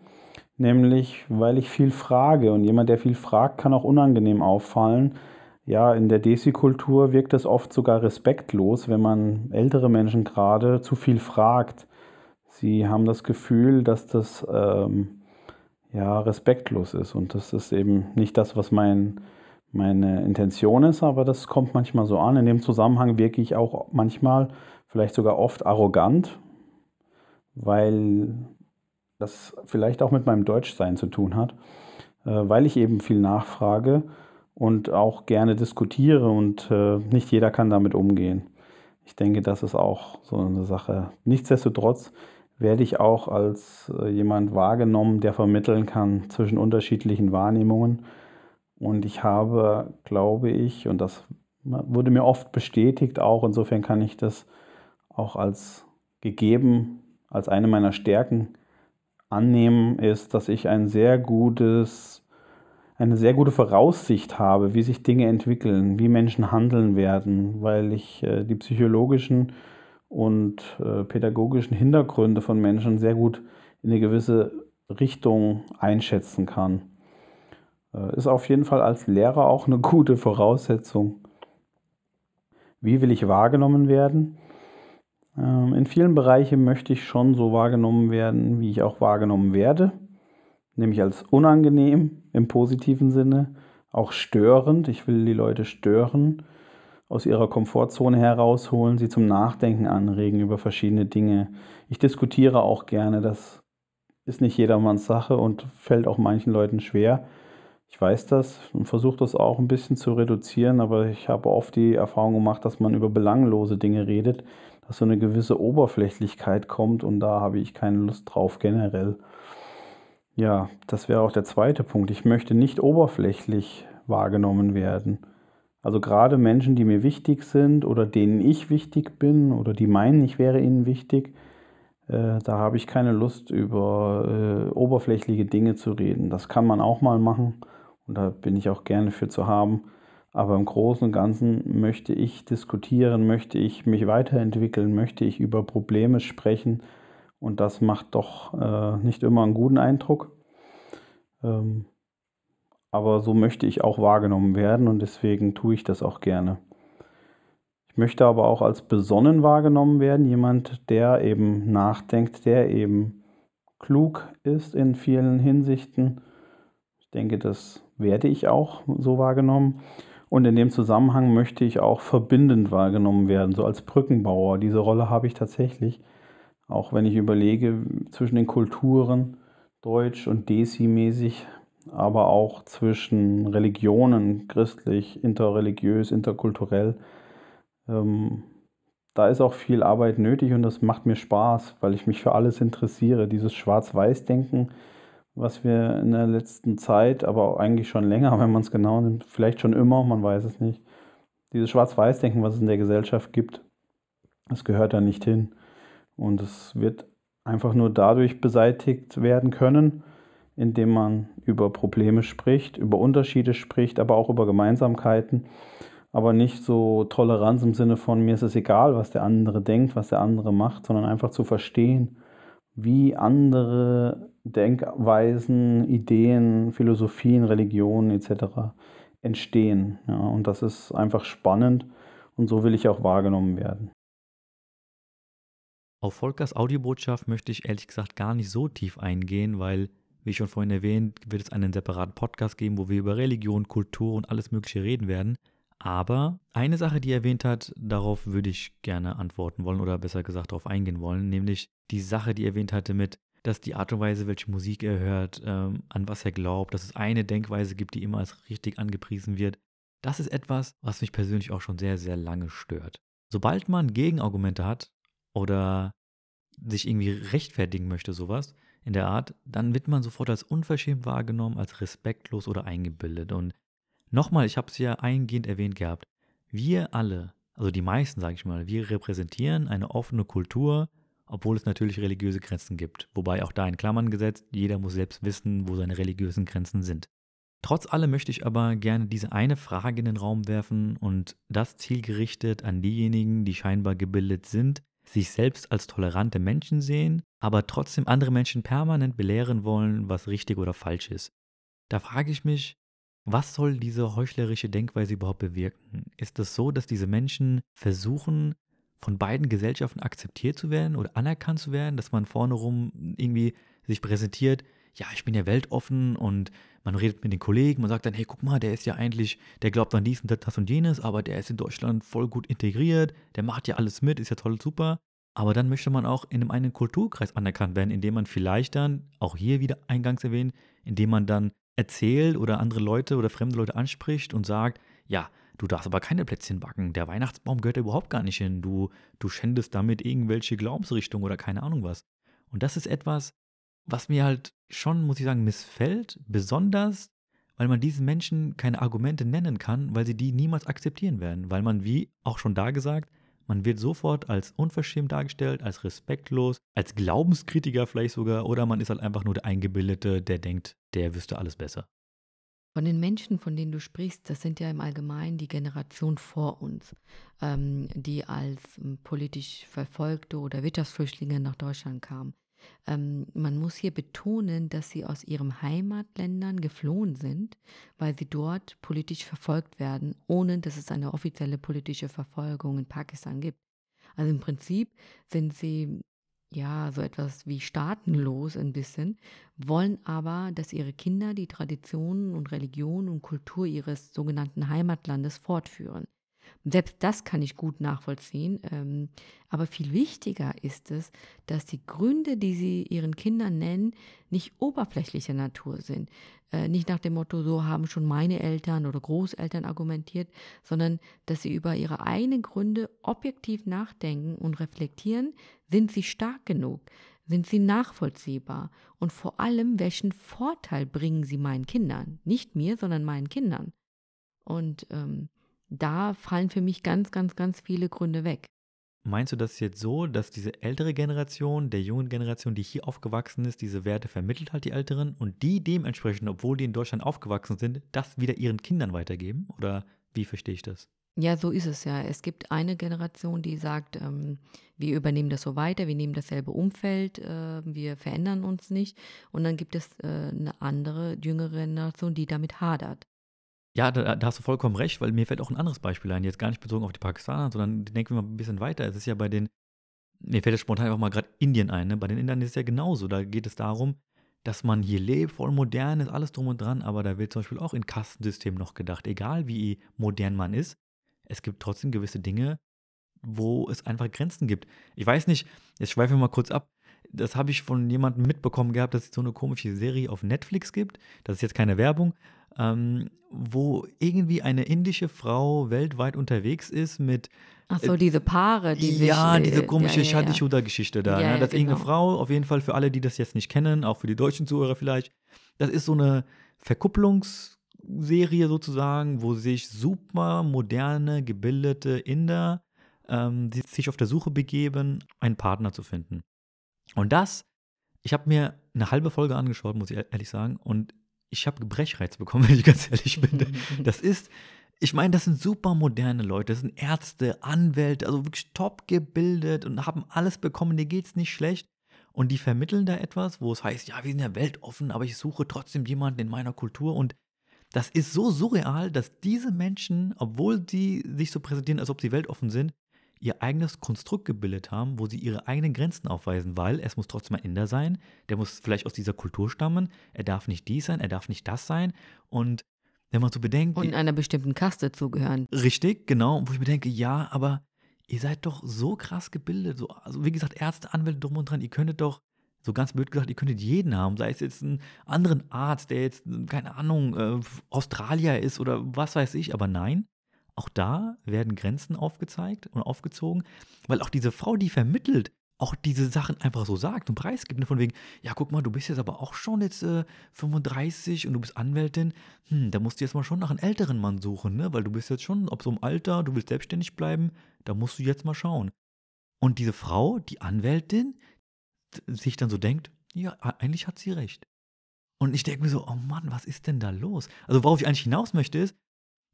nämlich weil ich viel frage und jemand, der viel fragt, kann auch unangenehm auffallen ja, in der Desi-Kultur wirkt es oft sogar respektlos, wenn man ältere Menschen gerade zu viel fragt. Sie haben das Gefühl, dass das ähm, ja, respektlos ist und das ist eben nicht das, was mein, meine Intention ist, aber das kommt manchmal so an. In dem Zusammenhang wirke ich auch manchmal, vielleicht sogar oft arrogant, weil das vielleicht auch mit meinem Deutschsein zu tun hat, äh, weil ich eben viel nachfrage und auch gerne diskutiere und äh, nicht jeder kann damit umgehen. Ich denke, das ist auch so eine Sache. Nichtsdestotrotz werde ich auch als äh, jemand wahrgenommen, der vermitteln kann zwischen unterschiedlichen Wahrnehmungen. Und ich habe, glaube ich, und das wurde mir oft bestätigt auch, insofern kann ich das auch als gegeben, als eine meiner Stärken annehmen, ist, dass ich ein sehr gutes eine sehr gute Voraussicht habe, wie sich Dinge entwickeln, wie Menschen handeln werden, weil ich äh, die psychologischen und äh, pädagogischen Hintergründe von Menschen sehr gut in eine gewisse Richtung einschätzen kann. Äh, ist auf jeden Fall als Lehrer auch eine gute Voraussetzung. Wie will ich wahrgenommen werden? Ähm, in vielen Bereichen möchte ich schon so wahrgenommen werden, wie ich auch wahrgenommen werde. Nämlich als unangenehm im positiven Sinne, auch störend. Ich will die Leute stören, aus ihrer Komfortzone herausholen, sie zum Nachdenken anregen über verschiedene Dinge. Ich diskutiere auch gerne, das ist nicht jedermanns Sache und fällt auch manchen Leuten schwer. Ich weiß das und versuche das auch ein bisschen zu reduzieren, aber ich habe oft die Erfahrung gemacht, dass man über belanglose Dinge redet, dass so eine gewisse Oberflächlichkeit kommt und da habe ich keine Lust drauf generell. Ja, das wäre auch der zweite Punkt. Ich möchte nicht oberflächlich wahrgenommen werden. Also gerade Menschen, die mir wichtig sind oder denen ich wichtig bin oder die meinen, ich wäre ihnen wichtig, äh, da habe ich keine Lust, über äh, oberflächliche Dinge zu reden. Das kann man auch mal machen und da bin ich auch gerne für zu haben. Aber im Großen und Ganzen möchte ich diskutieren, möchte ich mich weiterentwickeln, möchte ich über Probleme sprechen und das macht doch äh, nicht immer einen guten Eindruck. Ähm, aber so möchte ich auch wahrgenommen werden und deswegen tue ich das auch gerne möchte aber auch als besonnen wahrgenommen werden, jemand, der eben nachdenkt, der eben klug ist in vielen Hinsichten. Ich denke, das werde ich auch so wahrgenommen. Und in dem Zusammenhang möchte ich auch verbindend wahrgenommen werden, so als Brückenbauer. Diese Rolle habe ich tatsächlich, auch wenn ich überlege zwischen den Kulturen, deutsch und desi-mäßig, aber auch zwischen Religionen, christlich, interreligiös, interkulturell ähm, da ist auch viel Arbeit nötig und das macht mir Spaß, weil ich mich für alles interessiere. Dieses Schwarz-Weiß-Denken, was wir in der letzten Zeit, aber eigentlich schon länger, wenn man es genau nimmt, vielleicht schon immer, man weiß es nicht. Dieses Schwarz-Weiß-Denken, was es in der Gesellschaft gibt, das gehört da nicht hin. Und es wird einfach nur dadurch beseitigt werden können, indem man über Probleme spricht, über Unterschiede spricht, aber auch über Gemeinsamkeiten aber nicht so Toleranz im Sinne von mir ist es egal, was der andere denkt, was der andere macht, sondern einfach zu verstehen, wie andere Denkweisen, Ideen, Philosophien, Religionen etc. entstehen. Ja, und das ist einfach spannend und so will ich auch wahrgenommen werden. Auf Volkers Audiobotschaft möchte ich ehrlich gesagt gar nicht so tief eingehen, weil, wie schon vorhin erwähnt, wird es einen separaten Podcast geben, wo wir über Religion, Kultur und alles Mögliche reden werden. Aber eine Sache, die er erwähnt hat, darauf würde ich gerne antworten wollen oder besser gesagt darauf eingehen wollen, nämlich die Sache, die er erwähnt hatte mit, dass die Art und Weise, welche Musik er hört, ähm, an was er glaubt, dass es eine Denkweise gibt, die immer als richtig angepriesen wird. Das ist etwas, was mich persönlich auch schon sehr, sehr lange stört. Sobald man Gegenargumente hat oder sich irgendwie rechtfertigen möchte, sowas in der Art, dann wird man sofort als unverschämt wahrgenommen, als respektlos oder eingebildet. Und Nochmal, ich habe es ja eingehend erwähnt gehabt. Wir alle, also die meisten, sage ich mal, wir repräsentieren eine offene Kultur, obwohl es natürlich religiöse Grenzen gibt. Wobei auch da in Klammern gesetzt, jeder muss selbst wissen, wo seine religiösen Grenzen sind. Trotz allem möchte ich aber gerne diese eine Frage in den Raum werfen und das zielgerichtet an diejenigen, die scheinbar gebildet sind, sich selbst als tolerante Menschen sehen, aber trotzdem andere Menschen permanent belehren wollen, was richtig oder falsch ist. Da frage ich mich, was soll diese heuchlerische Denkweise überhaupt bewirken? Ist es so, dass diese Menschen versuchen, von beiden Gesellschaften akzeptiert zu werden oder anerkannt zu werden, dass man vorne rum irgendwie sich präsentiert, ja, ich bin ja weltoffen und man redet mit den Kollegen, man sagt dann, hey, guck mal, der ist ja eigentlich, der glaubt an dies und das und jenes, aber der ist in Deutschland voll gut integriert, der macht ja alles mit, ist ja toll, super. Aber dann möchte man auch in einem Kulturkreis anerkannt werden, indem man vielleicht dann, auch hier wieder eingangs erwähnt, indem man dann erzählt oder andere Leute oder fremde Leute anspricht und sagt, ja, du darfst aber keine Plätzchen backen, der Weihnachtsbaum gehört überhaupt gar nicht hin, du, du schändest damit irgendwelche Glaubensrichtungen oder keine Ahnung was. Und das ist etwas, was mir halt schon, muss ich sagen, missfällt, besonders, weil man diesen Menschen keine Argumente nennen kann, weil sie die niemals akzeptieren werden, weil man, wie auch schon da gesagt, man wird sofort als unverschämt dargestellt, als respektlos, als Glaubenskritiker vielleicht sogar, oder man ist halt einfach nur der Eingebildete, der denkt, der wüsste alles besser. Von den Menschen, von denen du sprichst, das sind ja im Allgemeinen die Generation vor uns, ähm, die als ähm, politisch Verfolgte oder Wirtschaftsflüchtlinge nach Deutschland kamen. Ähm, man muss hier betonen, dass sie aus ihren Heimatländern geflohen sind, weil sie dort politisch verfolgt werden, ohne dass es eine offizielle politische Verfolgung in Pakistan gibt. Also im Prinzip sind sie ja, so etwas wie staatenlos ein bisschen, wollen aber, dass ihre Kinder die Traditionen und Religion und Kultur ihres sogenannten Heimatlandes fortführen. Selbst das kann ich gut nachvollziehen. Ähm, aber viel wichtiger ist es, dass die Gründe, die sie ihren Kindern nennen, nicht oberflächlicher Natur sind. Äh, nicht nach dem Motto, so haben schon meine Eltern oder Großeltern argumentiert, sondern dass sie über ihre eigenen Gründe objektiv nachdenken und reflektieren, sind sie stark genug, sind sie nachvollziehbar und vor allem, welchen Vorteil bringen sie meinen Kindern, nicht mir, sondern meinen Kindern. Und ähm, da fallen für mich ganz, ganz, ganz viele Gründe weg. Meinst du das jetzt so, dass diese ältere Generation, der jungen Generation, die hier aufgewachsen ist, diese Werte vermittelt hat, die Älteren, und die dementsprechend, obwohl die in Deutschland aufgewachsen sind, das wieder ihren Kindern weitergeben? Oder wie verstehe ich das? Ja, so ist es ja. Es gibt eine Generation, die sagt, ähm, wir übernehmen das so weiter, wir nehmen dasselbe Umfeld, äh, wir verändern uns nicht. Und dann gibt es äh, eine andere, jüngere Generation, die damit hadert. Ja, da, da, hast du vollkommen recht, weil mir fällt auch ein anderes Beispiel ein, jetzt gar nicht bezogen auf die Pakistaner, sondern denken wir mal ein bisschen weiter. Es ist ja bei den, mir fällt jetzt spontan einfach mal gerade Indien ein, ne? bei den Indern ist es ja genauso. Da geht es darum, dass man hier lebt, voll modern ist, alles drum und dran, aber da wird zum Beispiel auch in Kastensystem noch gedacht, egal wie modern man ist, es gibt trotzdem gewisse Dinge, wo es einfach Grenzen gibt. Ich weiß nicht, jetzt schweifen wir mal kurz ab. Das habe ich von jemandem mitbekommen gehabt, dass es so eine komische Serie auf Netflix gibt. Das ist jetzt keine Werbung, ähm, wo irgendwie eine indische Frau weltweit unterwegs ist mit. Ach so, diese Paare, die Ja, sich, diese äh, komische ja, ja, ja. Shadi-Shuda-Geschichte da. Ja, ne? ja, Das ist irgendeine genau. Frau, auf jeden Fall für alle, die das jetzt nicht kennen, auch für die deutschen Zuhörer vielleicht. Das ist so eine Verkupplungsserie sozusagen, wo sich super moderne, gebildete Inder ähm, sich auf der Suche begeben, einen Partner zu finden. Und das, ich habe mir eine halbe Folge angeschaut, muss ich e- ehrlich sagen, und ich habe Brechreiz bekommen, wenn ich ganz ehrlich bin. Das ist, ich meine, das sind super moderne Leute, das sind Ärzte, Anwälte, also wirklich top gebildet und haben alles bekommen, denen geht's nicht schlecht. Und die vermitteln da etwas, wo es heißt, ja, wir sind ja weltoffen, aber ich suche trotzdem jemanden in meiner Kultur. Und das ist so surreal, dass diese Menschen, obwohl sie sich so präsentieren, als ob sie weltoffen sind, ihr eigenes Konstrukt gebildet haben, wo sie ihre eigenen Grenzen aufweisen, weil es muss trotzdem ein Inder sein, der muss vielleicht aus dieser Kultur stammen, er darf nicht dies sein, er darf nicht das sein. Und wenn man so bedenkt, Und einer bestimmten Kaste zugehören. Richtig, genau. Wo ich mir denke, ja, aber ihr seid doch so krass gebildet. So, also wie gesagt, Ärzte, Anwälte drum und dran, ihr könntet doch, so ganz blöd gesagt, ihr könntet jeden haben. Sei es jetzt einen anderen Arzt, der jetzt, keine Ahnung, äh, Australier ist oder was weiß ich, aber nein. Auch da werden Grenzen aufgezeigt und aufgezogen, weil auch diese Frau, die vermittelt, auch diese Sachen einfach so sagt und preisgibt. ne, Von wegen, ja, guck mal, du bist jetzt aber auch schon jetzt äh, 35 und du bist Anwältin. Hm, da musst du jetzt mal schon nach einem älteren Mann suchen, ne? Weil du bist jetzt schon, ob so im Alter, du willst selbstständig bleiben, da musst du jetzt mal schauen. Und diese Frau, die Anwältin, sich dann so denkt, ja, eigentlich hat sie recht. Und ich denke mir so, oh Mann, was ist denn da los? Also worauf ich eigentlich hinaus möchte ist,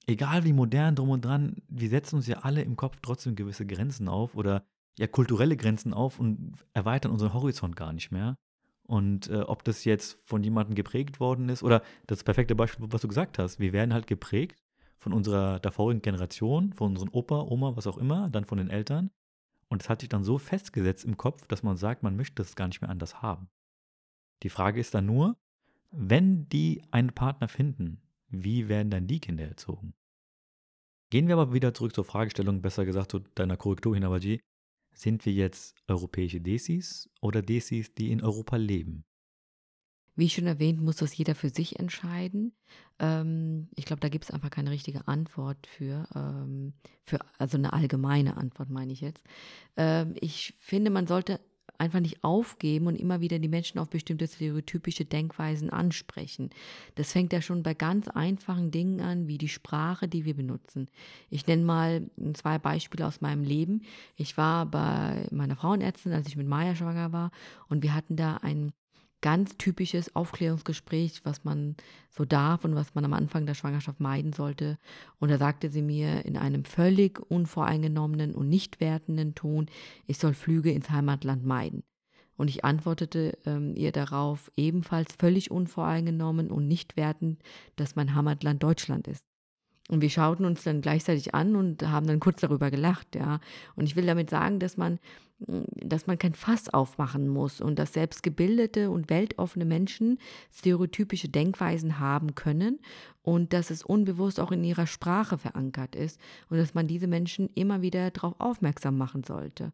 egal wie modern drum und dran, wir setzen uns ja alle im Kopf trotzdem gewisse Grenzen auf oder ja kulturelle Grenzen auf und erweitern unseren Horizont gar nicht mehr. Und äh, ob das jetzt von jemandem geprägt worden ist oder das perfekte Beispiel, was du gesagt hast, wir werden halt geprägt von unserer davorigen Generation, von unseren Opa, Oma, was auch immer, dann von den Eltern. Und es hat sich dann so festgesetzt im Kopf, dass man sagt, man möchte es gar nicht mehr anders haben. Die Frage ist dann nur, wenn die einen Partner finden, wie werden dann die Kinder erzogen? Gehen wir aber wieder zurück zur Fragestellung, besser gesagt zu deiner Korrektur, Hinabaji. Sind wir jetzt europäische Desis oder Desis, die in Europa leben? Wie schon erwähnt, muss das jeder für sich entscheiden. Ähm, ich glaube, da gibt es einfach keine richtige Antwort für, ähm, für, also eine allgemeine Antwort meine ich jetzt. Ähm, ich finde, man sollte einfach nicht aufgeben und immer wieder die Menschen auf bestimmte stereotypische Denkweisen ansprechen. Das fängt ja schon bei ganz einfachen Dingen an, wie die Sprache, die wir benutzen. Ich nenne mal zwei Beispiele aus meinem Leben. Ich war bei meiner Frauenärztin, als ich mit Maya schwanger war, und wir hatten da ein ganz typisches Aufklärungsgespräch, was man so darf und was man am Anfang der Schwangerschaft meiden sollte. Und da sagte sie mir in einem völlig unvoreingenommenen und nicht wertenden Ton, ich soll Flüge ins Heimatland meiden. Und ich antwortete ähm, ihr darauf ebenfalls völlig unvoreingenommen und nicht wertend, dass mein Heimatland Deutschland ist. Und wir schauten uns dann gleichzeitig an und haben dann kurz darüber gelacht, ja. Und ich will damit sagen, dass man, dass man kein Fass aufmachen muss und dass selbst gebildete und weltoffene Menschen stereotypische Denkweisen haben können und dass es unbewusst auch in ihrer Sprache verankert ist und dass man diese Menschen immer wieder darauf aufmerksam machen sollte,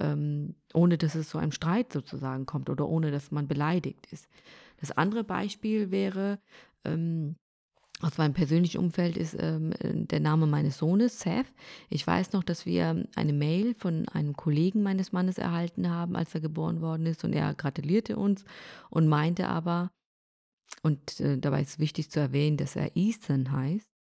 ähm, ohne dass es zu einem Streit sozusagen kommt oder ohne dass man beleidigt ist. Das andere Beispiel wäre, ähm, aus meinem persönlichen Umfeld ist ähm, der Name meines Sohnes, Seth. Ich weiß noch, dass wir eine Mail von einem Kollegen meines Mannes erhalten haben, als er geboren worden ist. Und er gratulierte uns und meinte aber, und äh, dabei ist wichtig zu erwähnen, dass er Ethan heißt.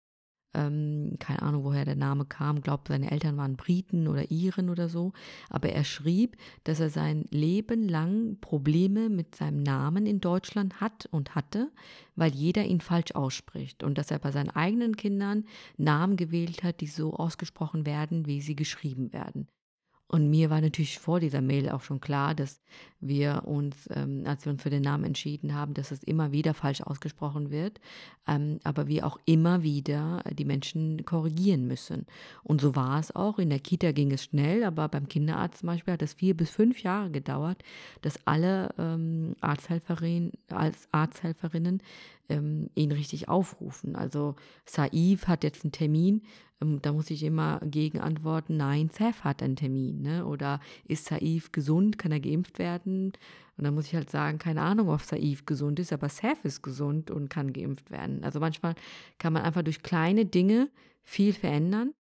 Ähm, keine Ahnung, woher der Name kam. Glaubt, seine Eltern waren Briten oder Iren oder so. Aber er schrieb, dass er sein Leben lang Probleme mit seinem Namen in Deutschland hat und hatte, weil jeder ihn falsch ausspricht. Und dass er bei seinen eigenen Kindern Namen gewählt hat, die so ausgesprochen werden, wie sie geschrieben werden. Und mir war natürlich vor dieser Mail auch schon klar, dass wir uns, ähm, als wir uns für den Namen entschieden haben, dass es immer wieder falsch ausgesprochen wird, ähm, aber wir auch immer wieder die Menschen korrigieren müssen. Und so war es auch. In der Kita ging es schnell, aber beim Kinderarzt zum Beispiel hat es vier bis fünf Jahre gedauert, dass alle ähm, Arzthelferinnen, als Arzthelferinnen ähm, ihn richtig aufrufen. Also Saif hat jetzt einen Termin, ähm, da muss ich immer gegen antworten, nein, Saif hat einen Termin. Ne? Oder ist Saif gesund, kann er geimpft werden? Und dann muss ich halt sagen, keine Ahnung, ob Saif gesund ist, aber Saif ist gesund und kann geimpft werden. Also manchmal kann man einfach durch kleine Dinge viel verändern.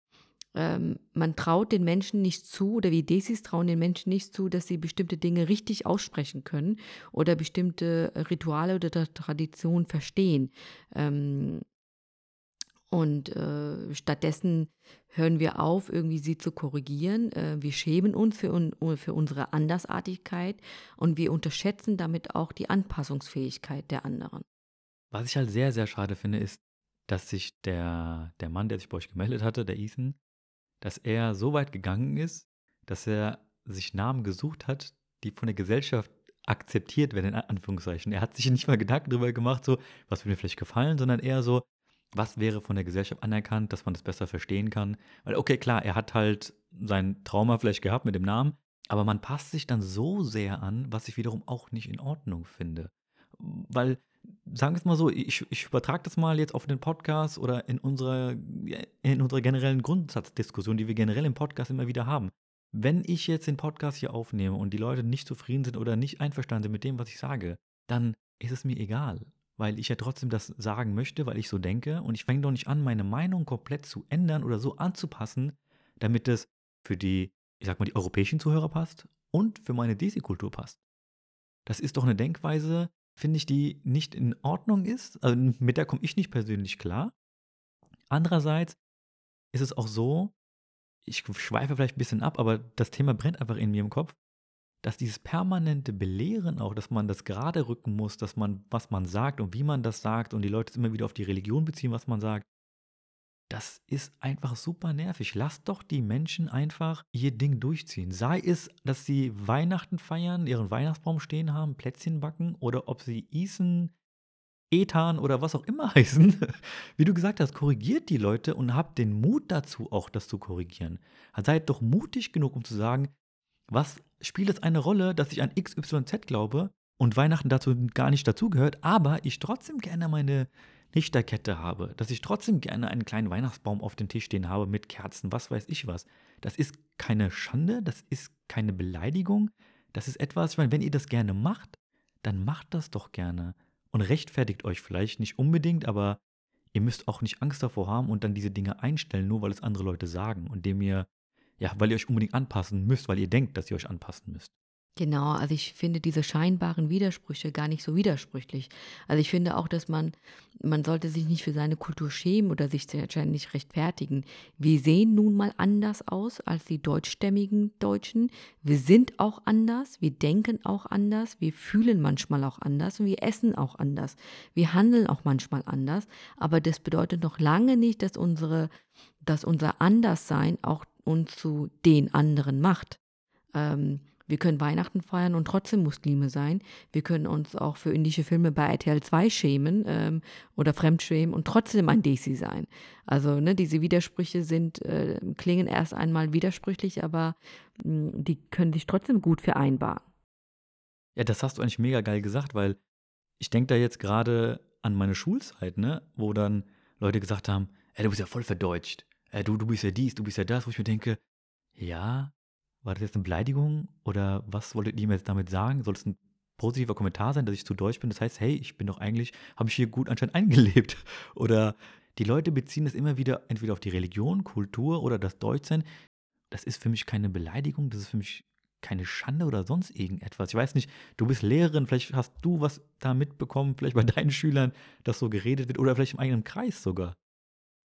Ähm, man traut den Menschen nicht zu, oder wie Desis trauen den Menschen nicht zu, dass sie bestimmte Dinge richtig aussprechen können oder bestimmte Rituale oder Traditionen verstehen. Ähm, und äh, stattdessen hören wir auf, irgendwie sie zu korrigieren. Äh, wir schämen uns für, un für unsere Andersartigkeit und wir unterschätzen damit auch die Anpassungsfähigkeit der anderen. Was ich halt sehr, sehr schade finde, ist, dass sich der, der Mann, der sich bei euch gemeldet hatte, der Ethan, dass er so weit gegangen ist, dass er sich Namen gesucht hat, die von der Gesellschaft akzeptiert werden, in Anführungszeichen. Er hat sich nicht mal Gedanken darüber gemacht, so, was würde mir vielleicht gefallen, sondern eher so, was wäre von der Gesellschaft anerkannt, dass man das besser verstehen kann. Weil, okay, klar, er hat halt sein Trauma vielleicht gehabt mit dem Namen, aber man passt sich dann so sehr an, was ich wiederum auch nicht in Ordnung finde. Weil, sagen wir es mal so, ich, ich übertrage das mal jetzt auf den Podcast oder in unserer, in unserer generellen Grundsatzdiskussion, die wir generell im Podcast immer wieder haben. Wenn ich jetzt den Podcast hier aufnehme und die Leute nicht zufrieden sind oder nicht einverstanden sind mit dem, was ich sage, dann ist es mir egal weil ich ja trotzdem das sagen möchte, weil ich so denke. Und ich fange doch nicht an, meine Meinung komplett zu ändern oder so anzupassen, damit es für die, ich sag mal, die europäischen Zuhörer passt und für meine Desi-Kultur passt. Das ist doch eine Denkweise, finde ich, die nicht in Ordnung ist. Also mit der komme ich nicht persönlich klar. Andererseits ist es auch so, ich schweife vielleicht ein bisschen ab, aber das Thema brennt einfach in mir im Kopf dass dieses permanente Belehren auch, dass man das gerade rücken muss, dass man, was man sagt und wie man das sagt und die Leute immer wieder auf die Religion beziehen, was man sagt, das ist einfach super nervig. Lasst doch die Menschen einfach ihr Ding durchziehen. Sei es, dass sie Weihnachten feiern, ihren Weihnachtsbaum stehen haben, Plätzchen backen oder ob sie Isen, Ethan oder was auch immer heißen. Wie du gesagt hast, korrigiert die Leute und habt den Mut dazu, auch das zu korrigieren. Seid doch mutig genug, um zu sagen, was spielt es eine Rolle, dass ich an XYZ glaube und Weihnachten dazu gar nicht dazugehört, aber ich trotzdem gerne meine Lichterkette habe, dass ich trotzdem gerne einen kleinen Weihnachtsbaum auf dem Tisch stehen habe mit Kerzen, was weiß ich was. Das ist keine Schande, das ist keine Beleidigung, das ist etwas, ich meine, wenn ihr das gerne macht, dann macht das doch gerne und rechtfertigt euch vielleicht nicht unbedingt, aber ihr müsst auch nicht Angst davor haben und dann diese Dinge einstellen, nur weil es andere Leute sagen und dem ihr ja, weil ihr euch unbedingt anpassen müsst, weil ihr denkt, dass ihr euch anpassen müsst. Genau, also ich finde diese scheinbaren Widersprüche gar nicht so widersprüchlich. Also ich finde auch, dass man, man sollte sich nicht für seine Kultur schämen oder sich nicht rechtfertigen. Wir sehen nun mal anders aus als die deutschstämmigen Deutschen. Wir sind auch anders, wir denken auch anders, wir fühlen manchmal auch anders und wir essen auch anders. Wir handeln auch manchmal anders, aber das bedeutet noch lange nicht, dass unsere, dass unser Anderssein auch uns zu den anderen macht. Ähm, Wir können Weihnachten feiern und trotzdem Muslime sein. Wir können uns auch für indische Filme bei RTL 2 schämen ähm, oder fremdschämen und trotzdem ein Desi sein. Also ne, diese Widersprüche sind, äh, klingen erst einmal widersprüchlich, aber mh, hm, die können sich trotzdem gut vereinbaren. Ja, das hast du eigentlich mega geil gesagt, weil ich denke da jetzt gerade an meine Schulzeit, ne, wo dann Leute gesagt haben, ey, du bist ja voll verdeutscht. Ey, du, du bist ja dies, du bist ja das, wo ich mir denke, ja, war das jetzt eine Beleidigung oder was wolltet ihr mir jetzt damit sagen? Soll es ein positiver Kommentar sein, dass ich zu deutsch bin? Das heißt, hey, ich bin doch eigentlich, habe ich hier gut anscheinend eingelebt. Oder die Leute beziehen das immer wieder entweder auf die Religion, Kultur oder das Deutschsein. Das ist für mich keine Beleidigung, das ist für mich keine Schande oder sonst irgendetwas. Ich weiß nicht, du bist Lehrerin, vielleicht hast du was da mitbekommen, vielleicht bei deinen Schülern, dass so geredet wird oder vielleicht im eigenen Kreis sogar.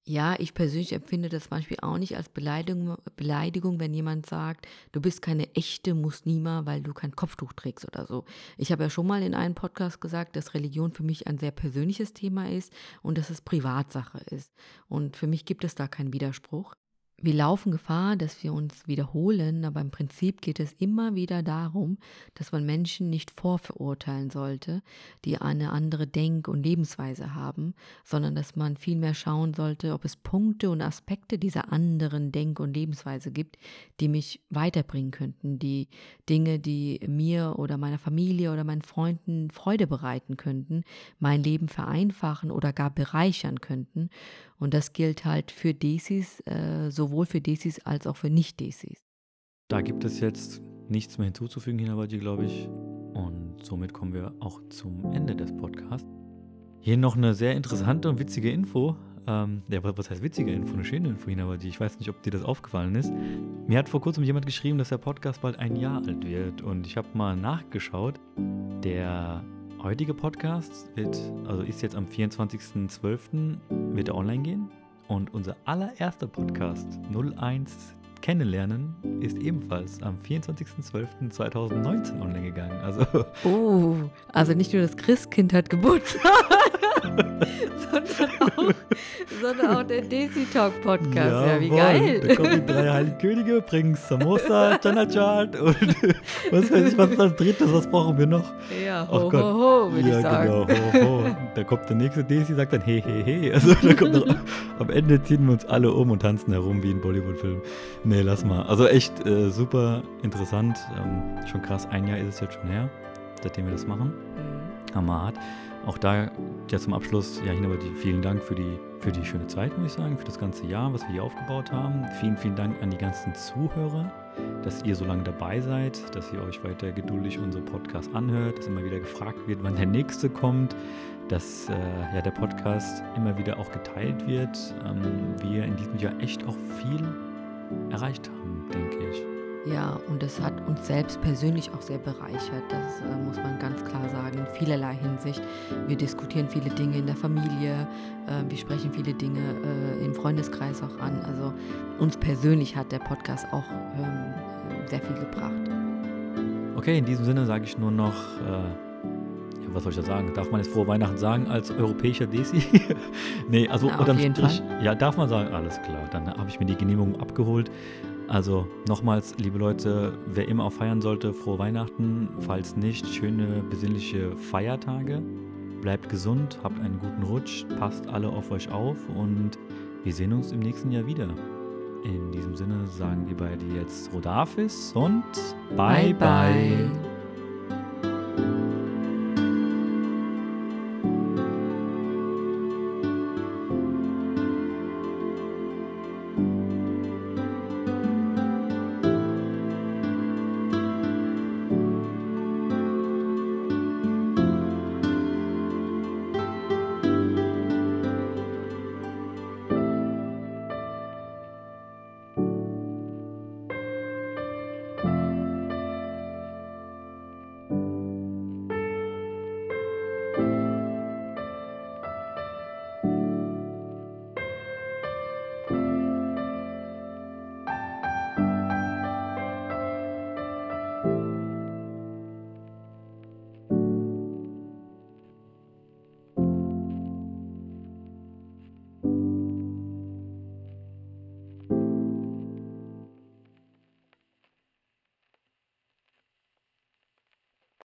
Ja, ich persönlich empfinde das Beispiel auch nicht als Beleidigung, Beleidigung, wenn jemand sagt, du bist keine echte Muslima, weil du kein Kopftuch trägst oder so. Ich habe ja schon mal in einem Podcast gesagt, dass Religion für mich ein sehr persönliches Thema ist und dass es Privatsache ist. Und für mich gibt es da keinen Widerspruch. Wir laufen Gefahr, dass wir uns wiederholen, aber im Prinzip geht es immer wieder darum, dass man Menschen nicht vorverurteilen sollte, die eine andere Denk- und Lebensweise haben, sondern dass man vielmehr schauen sollte, ob es Punkte und Aspekte dieser anderen Denk- und Lebensweise gibt, die mich weiterbringen könnten, die Dinge, die mir oder meiner Familie oder meinen Freunden Freude bereiten könnten, mein Leben vereinfachen oder gar bereichern könnten. Und das gilt halt für Desis, äh, sowohl für Desis als auch für Nicht-Desis. Da gibt es jetzt nichts mehr hinzuzufügen, Hinabadi, glaube ich. Und somit kommen wir auch zum Ende des Podcasts. Hier noch eine sehr interessante und witzige Info. Ähm, ja, was heißt witzige Info? Eine schöne Info, Hinabadi. Ich weiß nicht, ob dir das aufgefallen ist. Mir hat vor kurzem jemand geschrieben, dass der Podcast bald ein Jahr alt wird. Und ich habe mal nachgeschaut. Der heutige Podcast wird, also ist jetzt am 24.12. wird online gehen. Und unser allererster Podcast 01 Kennenlernen ist ebenfalls am 24.12.2019 online gegangen. Also oh, also nicht nur das Christkind hat Geburtstag, sondern, auch, sondern auch der Desi Talk Podcast. Ja, ja wie geil. Da kommen die drei Heiligen Könige, bringen Samosa, Chanachart und was weiß ich, was ist das dritte, was brauchen wir noch? Ja, ho, ho, ho, würde ja, ich sagen. Genau, ho, ho. Da kommt der nächste Desi, sagt dann he, he, he. Also da kommt noch, am Ende ziehen wir uns alle um und tanzen herum wie in Bollywood-Filmen. Nee, lass mal. Also echt äh, super interessant. Ähm, schon krass, ein Jahr ist es jetzt schon her, seitdem wir das machen. Mhm. Hammerhart. Auch da ja zum Abschluss, ja, Hinabati, vielen Dank für die, für die schöne Zeit, muss ich sagen, für das ganze Jahr, was wir hier aufgebaut haben. Vielen, vielen Dank an die ganzen Zuhörer, dass ihr so lange dabei seid, dass ihr euch weiter geduldig unsere Podcasts anhört, dass immer wieder gefragt wird, wann der nächste kommt, dass äh, ja, der Podcast immer wieder auch geteilt wird. Ähm, wir in diesem Jahr echt auch viel erreicht haben, denke ich. Ja, und es hat uns selbst persönlich auch sehr bereichert. Das äh, muss man ganz klar sagen, in vielerlei Hinsicht. Wir diskutieren viele Dinge in der Familie, äh, wir sprechen viele Dinge äh, im Freundeskreis auch an. Also uns persönlich hat der Podcast auch ähm, sehr viel gebracht. Okay, in diesem Sinne sage ich nur noch, äh, was soll ich da sagen? Darf man jetzt frohe Weihnachten sagen als europäischer Desi? nee, also Na, unterm Strich, ja, darf man sagen, alles klar. Dann habe ich mir die Genehmigung abgeholt. Also nochmals, liebe Leute, wer immer auch feiern sollte, frohe Weihnachten. Falls nicht, schöne besinnliche Feiertage. Bleibt gesund, habt einen guten Rutsch, passt alle auf euch auf und wir sehen uns im nächsten Jahr wieder. In diesem Sinne sagen wir beide jetzt Rodafis und bye bye. bye.